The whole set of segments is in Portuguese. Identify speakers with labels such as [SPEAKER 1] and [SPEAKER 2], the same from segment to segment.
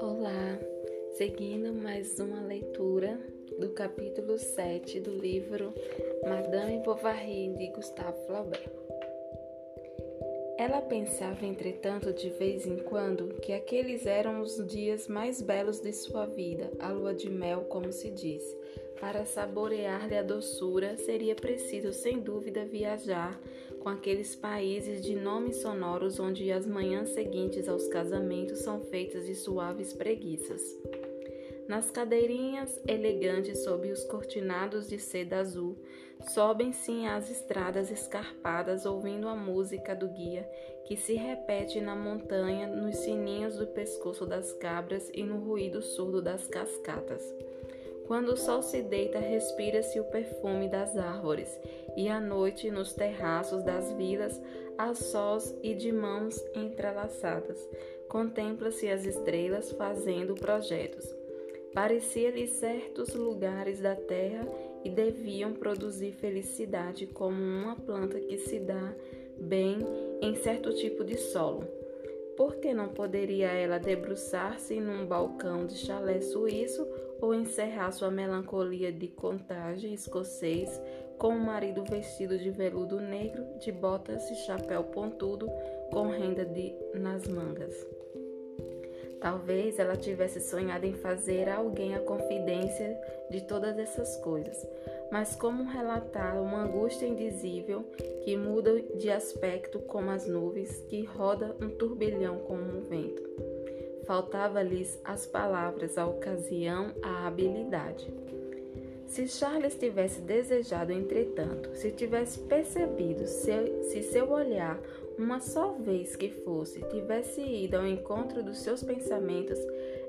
[SPEAKER 1] Olá, seguindo mais uma leitura do capítulo 7 do livro Madame Bovary de Gustave Flaubert. Ela pensava, entretanto, de vez em quando, que aqueles eram os dias mais belos de sua vida, a lua de mel, como se diz. Para saborear-lhe a doçura, seria preciso, sem dúvida, viajar com aqueles países de nomes sonoros onde as manhãs seguintes aos casamentos são feitas de suaves preguiças. Nas cadeirinhas elegantes sob os cortinados de seda azul, sobem-se as estradas escarpadas ouvindo a música do guia, que se repete na montanha, nos sininhos do pescoço das cabras e no ruído surdo das cascatas. Quando o sol se deita, respira-se o perfume das árvores, e à noite, nos terraços das vilas, a sós e de mãos entrelaçadas, contempla-se as estrelas fazendo projetos. Parecia-lhe certos lugares da terra e deviam produzir felicidade como uma planta que se dá bem em certo tipo de solo. Por que não poderia ela debruçar-se num balcão de chalé suíço ou encerrar sua melancolia de contagem escocês com o marido vestido de veludo negro, de botas e chapéu pontudo, com renda de, nas mangas? Talvez ela tivesse sonhado em fazer a alguém a confidência de todas essas coisas, mas como relatar uma angústia indizível que muda de aspecto como as nuvens, que roda um turbilhão como um vento. Faltava-lhes as palavras, a ocasião, a habilidade. Se Charles tivesse desejado, entretanto, se tivesse percebido se, se seu olhar uma só vez que fosse, tivesse ido ao encontro dos seus pensamentos,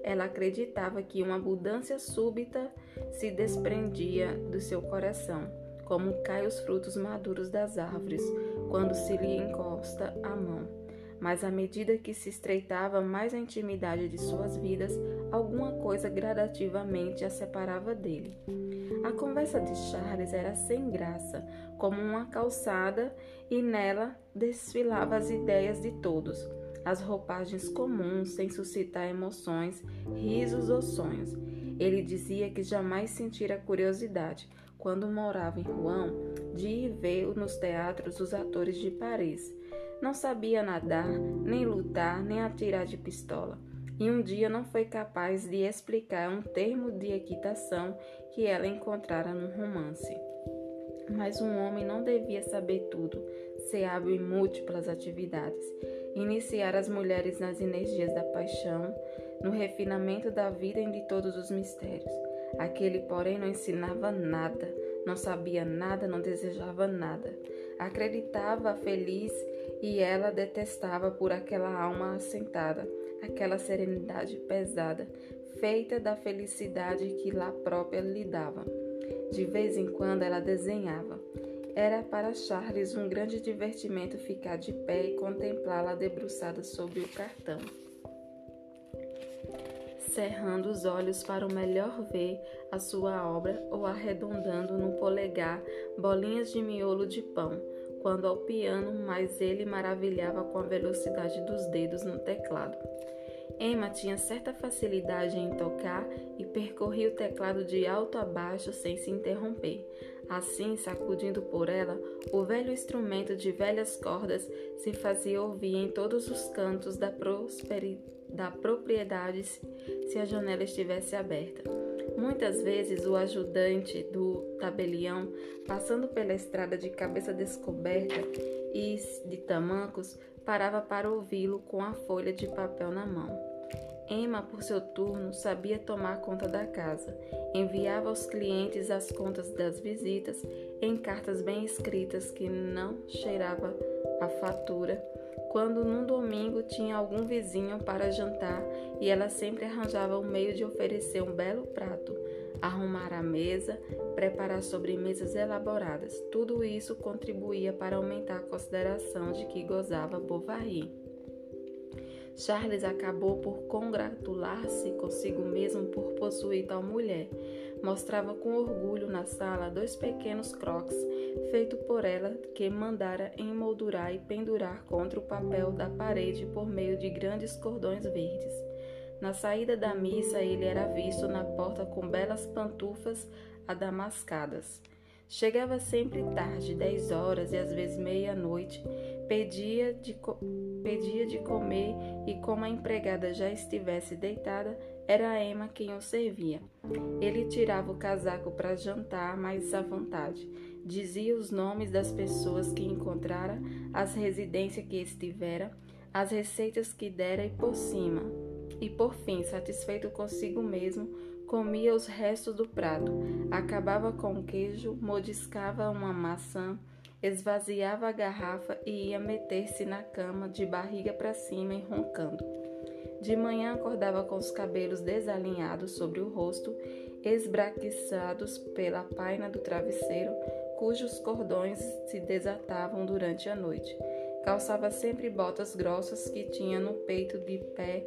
[SPEAKER 1] ela acreditava que uma abundância súbita se desprendia do seu coração, como caem os frutos maduros das árvores quando se lhe encosta a mão. Mas à medida que se estreitava mais a intimidade de suas vidas, alguma coisa gradativamente a separava dele. A conversa de Charles era sem graça, como uma calçada, e nela desfilava as ideias de todos, as roupagens comuns, sem suscitar emoções, risos ou sonhos. Ele dizia que jamais sentira curiosidade, quando morava em Rouen, de ir ver nos teatros os atores de Paris. Não sabia nadar, nem lutar, nem atirar de pistola e um dia não foi capaz de explicar um termo de equitação que ela encontrara num romance. Mas um homem não devia saber tudo, ser hábil em múltiplas atividades, iniciar as mulheres nas energias da paixão, no refinamento da vida e de todos os mistérios. Aquele, porém, não ensinava nada, não sabia nada, não desejava nada. Acreditava feliz e ela detestava por aquela alma assentada aquela serenidade pesada, feita da felicidade que lá própria lhe dava. De vez em quando ela desenhava. Era para Charles um grande divertimento ficar de pé e contemplá-la debruçada sobre o cartão. Cerrando os olhos para o melhor ver a sua obra ou arredondando no polegar bolinhas de miolo de pão, quando ao piano, mas ele maravilhava com a velocidade dos dedos no teclado. Emma tinha certa facilidade em tocar e percorria o teclado de alto a baixo sem se interromper. Assim, sacudindo por ela, o velho instrumento de velhas cordas se fazia ouvir em todos os cantos da, da propriedade se a janela estivesse aberta. Muitas vezes o ajudante do tabelião, passando pela estrada de cabeça descoberta e de tamancos, parava para ouvi-lo com a folha de papel na mão. Emma, por seu turno, sabia tomar conta da casa. Enviava aos clientes as contas das visitas em cartas bem escritas que não cheirava a fatura. Quando num domingo tinha algum vizinho para jantar e ela sempre arranjava um meio de oferecer um belo prato, arrumar a mesa, preparar sobremesas elaboradas. Tudo isso contribuía para aumentar a consideração de que gozava Bovary. Charles acabou por congratular-se consigo mesmo por possuir tal mulher, mostrava com orgulho na sala dois pequenos crocs feitos por ela que mandara emoldurar e pendurar contra o papel da parede por meio de grandes cordões verdes. Na saída da missa, ele era visto na porta com belas pantufas adamascadas. Chegava sempre tarde, dez horas e às vezes meia-noite, pedia de, pedia de comer e, como a empregada já estivesse deitada, era a Emma quem o servia. Ele tirava o casaco para jantar mais à vontade. Dizia os nomes das pessoas que encontrara, as residências que estivera, as receitas que dera e por cima. E por fim, satisfeito consigo mesmo, comia os restos do prato, acabava com o queijo, modiscava uma maçã, esvaziava a garrafa e ia meter-se na cama de barriga para cima e roncando. De manhã acordava com os cabelos desalinhados sobre o rosto, esbraquiçados pela paina do travesseiro, cujos cordões se desatavam durante a noite. Calçava sempre botas grossas que tinha no peito de pé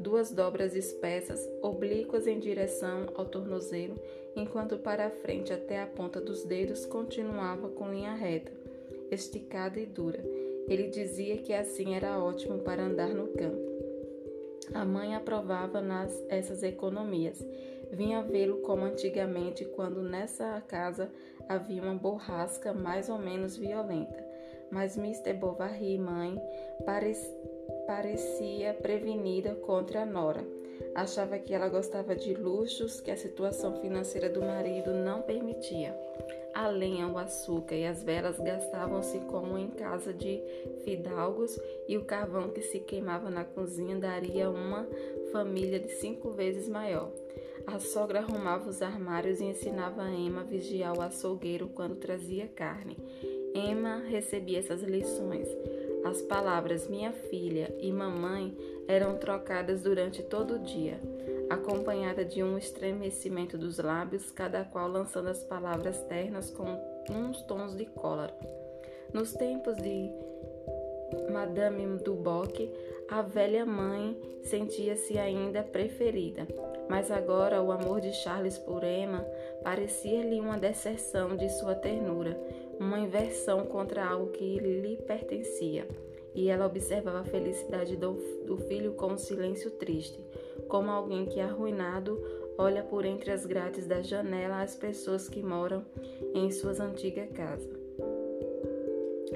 [SPEAKER 1] duas dobras espessas, oblíquas em direção ao tornozelo, enquanto para a frente até a ponta dos dedos continuava com linha reta, esticada e dura. Ele dizia que assim era ótimo para andar no campo. A mãe aprovava nas essas economias. Vinha vê-lo como antigamente, quando nessa casa havia uma borrasca mais ou menos violenta. Mas Mr. Bovary, mãe, parecia prevenida contra a nora. Achava que ela gostava de luxos que a situação financeira do marido não permitia. A lenha, o açúcar e as velas gastavam-se como em casa de fidalgos e o carvão que se queimava na cozinha daria uma família de cinco vezes maior. A sogra arrumava os armários e ensinava a Emma a vigiar o açougueiro quando trazia carne. Emma recebia essas lições. As palavras minha filha e mamãe eram trocadas durante todo o dia, acompanhada de um estremecimento dos lábios, cada qual lançando as palavras ternas com uns tons de cólera. Nos tempos de Madame Duboc, a velha mãe sentia-se ainda preferida, mas agora o amor de Charles por Emma parecia-lhe uma deserção de sua ternura, uma inversão contra algo que lhe pertencia. E ela observava a felicidade do, do filho com um silêncio triste, como alguém que, arruinado, olha por entre as grades da janela as pessoas que moram em suas antigas casas.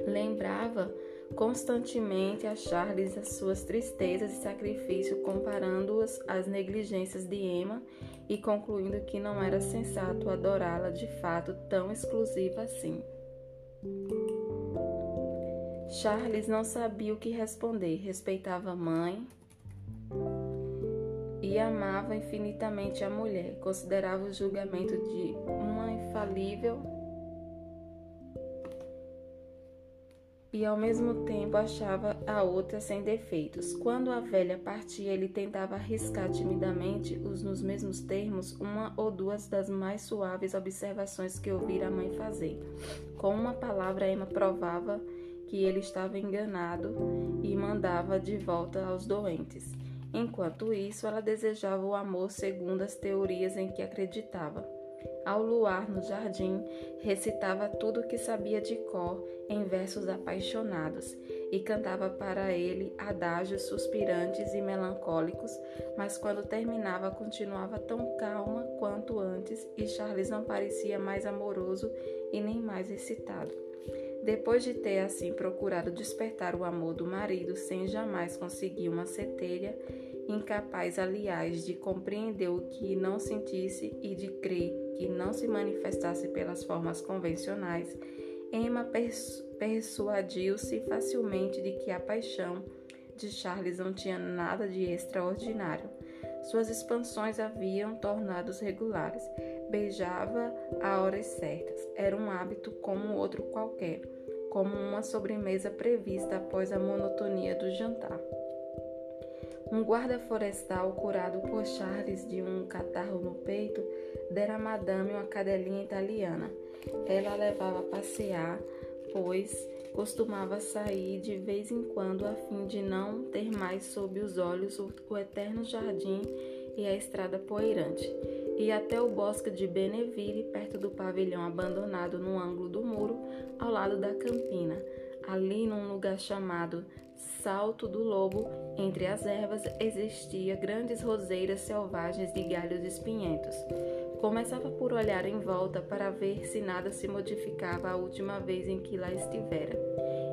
[SPEAKER 1] Lembrava constantemente a Charles as suas tristezas e sacrifício, comparando-as às negligências de Emma e concluindo que não era sensato adorá-la de fato tão exclusiva assim. Charles não sabia o que responder. Respeitava a mãe e amava infinitamente a mulher. Considerava o julgamento de uma infalível e ao mesmo tempo achava a outra sem defeitos. Quando a velha partia, ele tentava arriscar timidamente, os nos mesmos termos, uma ou duas das mais suaves observações que ouvira a mãe fazer. Com uma palavra, Emma provava que ele estava enganado e mandava de volta aos doentes. Enquanto isso, ela desejava o amor segundo as teorias em que acreditava. Ao luar no jardim, recitava tudo o que sabia de cor em versos apaixonados e cantava para ele adágios suspirantes e melancólicos, mas quando terminava continuava tão calma quanto antes e Charles não parecia mais amoroso e nem mais excitado. Depois de ter assim procurado despertar o amor do marido sem jamais conseguir uma centelha, incapaz, aliás, de compreender o que não sentisse e de crer que não se manifestasse pelas formas convencionais, Emma persuadiu-se facilmente de que a paixão de Charles não tinha nada de extraordinário. Suas expansões haviam tornados regulares. Beijava a horas certas. Era um hábito como outro qualquer, como uma sobremesa prevista após a monotonia do jantar. Um guarda florestal curado por Charles de um catarro no peito dera a madame uma cadelinha italiana. Ela a levava a passear, pois costumava sair de vez em quando a fim de não ter mais sob os olhos o, eterno jardim e a estrada poeirante. e até o bosque de Beneville, perto do pavilhão abandonado no ângulo do muro, ao lado da campina. Ali, num lugar chamado Salto do Lobo, entre as ervas, existia grandes roseiras selvagens de galhos espinhentos. Começava por olhar em volta para ver se nada se modificava a última vez em que lá estivera.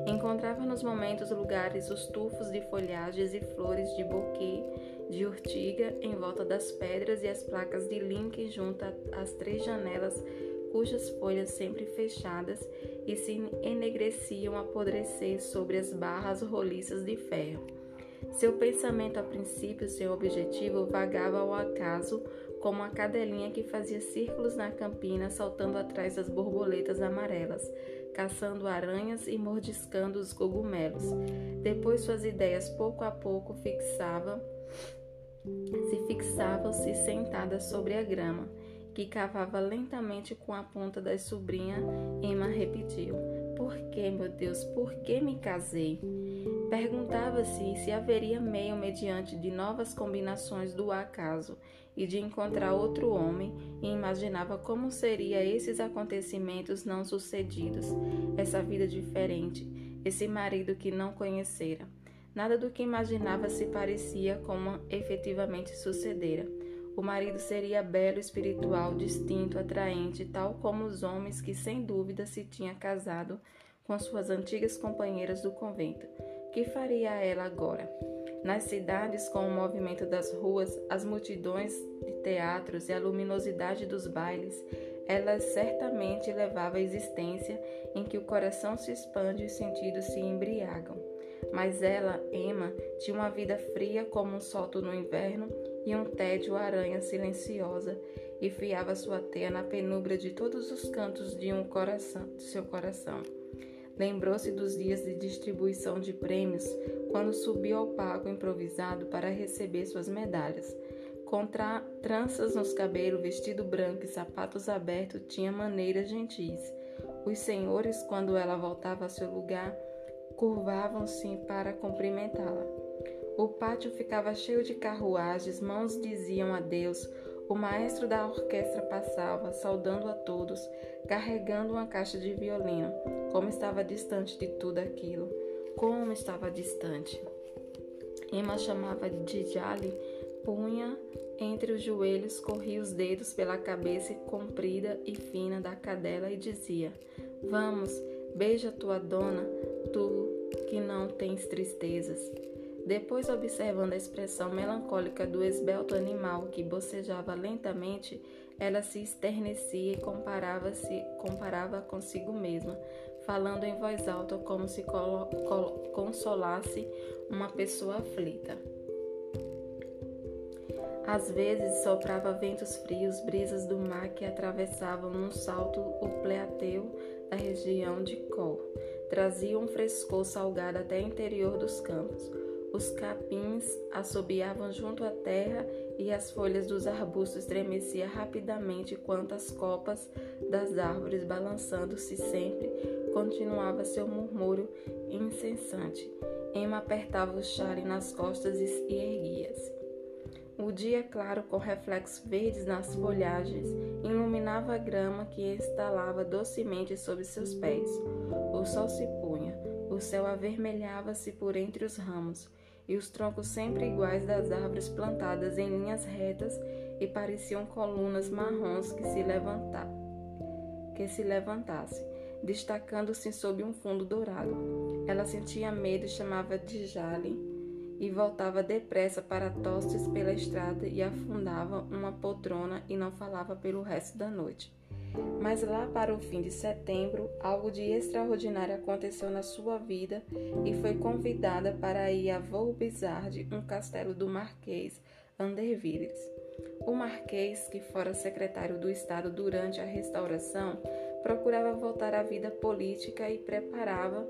[SPEAKER 1] Encontrava nos momentos lugares os tufos de folhagens e flores de boquê, de urtiga em volta das pedras e as placas de linque junto às três janelas cujas folhas sempre fechadas e se enegreciam a apodrecer sobre as barras roliças de ferro. Seu pensamento, a princípio, seu objetivo, vagava ao acaso como a cadelinha que fazia círculos na campina saltando atrás das borboletas amarelas, caçando aranhas e mordiscando os cogumelos. Depois suas ideias pouco a pouco fixavam se fixavam-se sentadas sobre a grama, que cavava lentamente com a ponta da sobrinha. Emma repetiu: Por que, meu Deus, por que me casei? Perguntava-se se haveria meio mediante de novas combinações do acaso e de encontrar outro homem, e imaginava como seria esses acontecimentos não sucedidos, essa vida diferente, esse marido que não conhecera. Nada do que imaginava se parecia como efetivamente sucedera. O marido seria belo, espiritual, distinto, atraente, tal como os homens que sem dúvida se tinha casado com suas antigas companheiras do convento. Que faria ela agora? Nas cidades, com o movimento das ruas, as multidões de teatros e a luminosidade dos bailes, ela certamente levava a existência em que o coração se expande e os sentidos se embriagam. Mas ela, Emma, tinha uma vida fria como um solto no inverno e um tédio aranha silenciosa, e fiava sua teia na penumbra de todos os cantos de um coração, de seu coração. Lembrou-se dos dias de distribuição de prêmios, quando subiu ao palco improvisado para receber suas medalhas. Com tranças nos cabelos, vestido branco e sapatos abertos, tinha maneiras gentis. Os senhores, quando ela voltava a seu lugar, curvavam-se para cumprimentá-la. O pátio ficava cheio de carruagens, mãos diziam adeus, o maestro da orquestra passava, saudando a todos, carregando uma caixa de violino. Como estava distante de tudo aquilo. Como estava distante. Emma chamava de Jali, punha entre os joelhos, corria os dedos pela cabeça comprida e fina da cadela e dizia: Vamos, beija tua dona, tu que não tens tristezas. Depois, observando a expressão melancólica do esbelto animal que bocejava lentamente, ela se esternecia e comparava-se, comparava consigo mesma, falando em voz alta como se consolasse uma pessoa aflita. Às vezes soprava ventos frios, brisas do mar que atravessavam num salto o pleateu da região de Col. Traziam um frescor salgado até o interior dos campos. Os capins assobiavam junto à terra e as folhas dos arbustos estremeciam rapidamente enquanto as copas das árvores, balançando-se sempre, continuava seu murmúrio incessante. Emma apertava o chale nas costas e erguia-se. O dia claro, com reflexos verdes nas folhagens, iluminava a grama que estalava docemente sob seus pés. O sol se punha, o céu avermelhava-se por entre os ramos e os troncos sempre iguais das árvores plantadas em linhas retas e pareciam colunas marrons que se levantavam que se levantasse, destacando-se sob um fundo dourado. Ela sentia medo e chamava de Jale e voltava depressa para Tostes pela estrada e afundava uma poltrona e não falava pelo resto da noite. Mas lá para o fim de setembro, algo de extraordinário aconteceu na sua vida e foi convidada para ir a Vaubyessard, um castelo do Marquês Andervilles. O Marquês, que fora secretário do Estado durante a restauração, procurava voltar à vida política e preparava,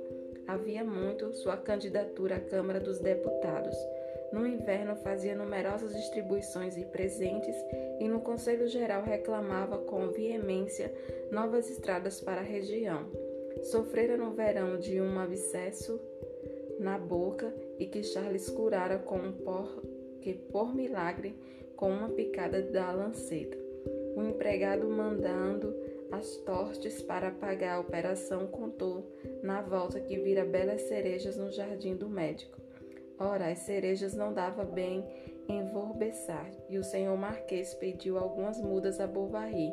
[SPEAKER 1] havia muito, sua candidatura à Câmara dos Deputados. No inverno fazia numerosas distribuições e presentes e no Conselho Geral reclamava com veemência novas estradas para a região. Sofrera no verão de um abscesso na boca e que Charles curara com um por, que por milagre com uma picada da lanceta. O empregado mandando as tortes para pagar a operação contou na volta que vira belas cerejas no jardim do médico. Ora, as cerejas não dava bem em Vorbeçar, e o senhor Marquês pediu algumas mudas a Bovary,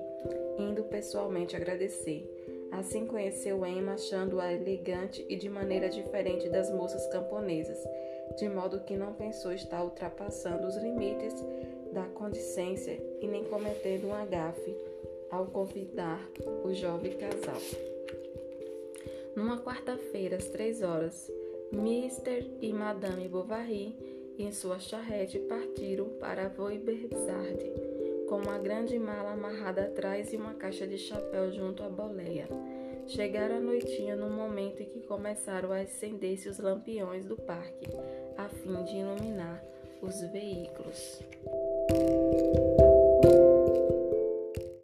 [SPEAKER 1] indo pessoalmente agradecer. Assim conheceu Emma, achando-a elegante e de maneira diferente das moças camponesas, de modo que não pensou estar ultrapassando os limites da condicência e nem cometendo um agafe ao convidar o jovem casal. Numa quarta-feira, às três horas, Mr. e Madame Bovary, em sua charrete, partiram para Voiberzard, com uma grande mala amarrada atrás e uma caixa de chapéu junto à boleia. Chegaram à noitinha no momento em que começaram a acender-se os lampiões do parque, a fim de iluminar os veículos.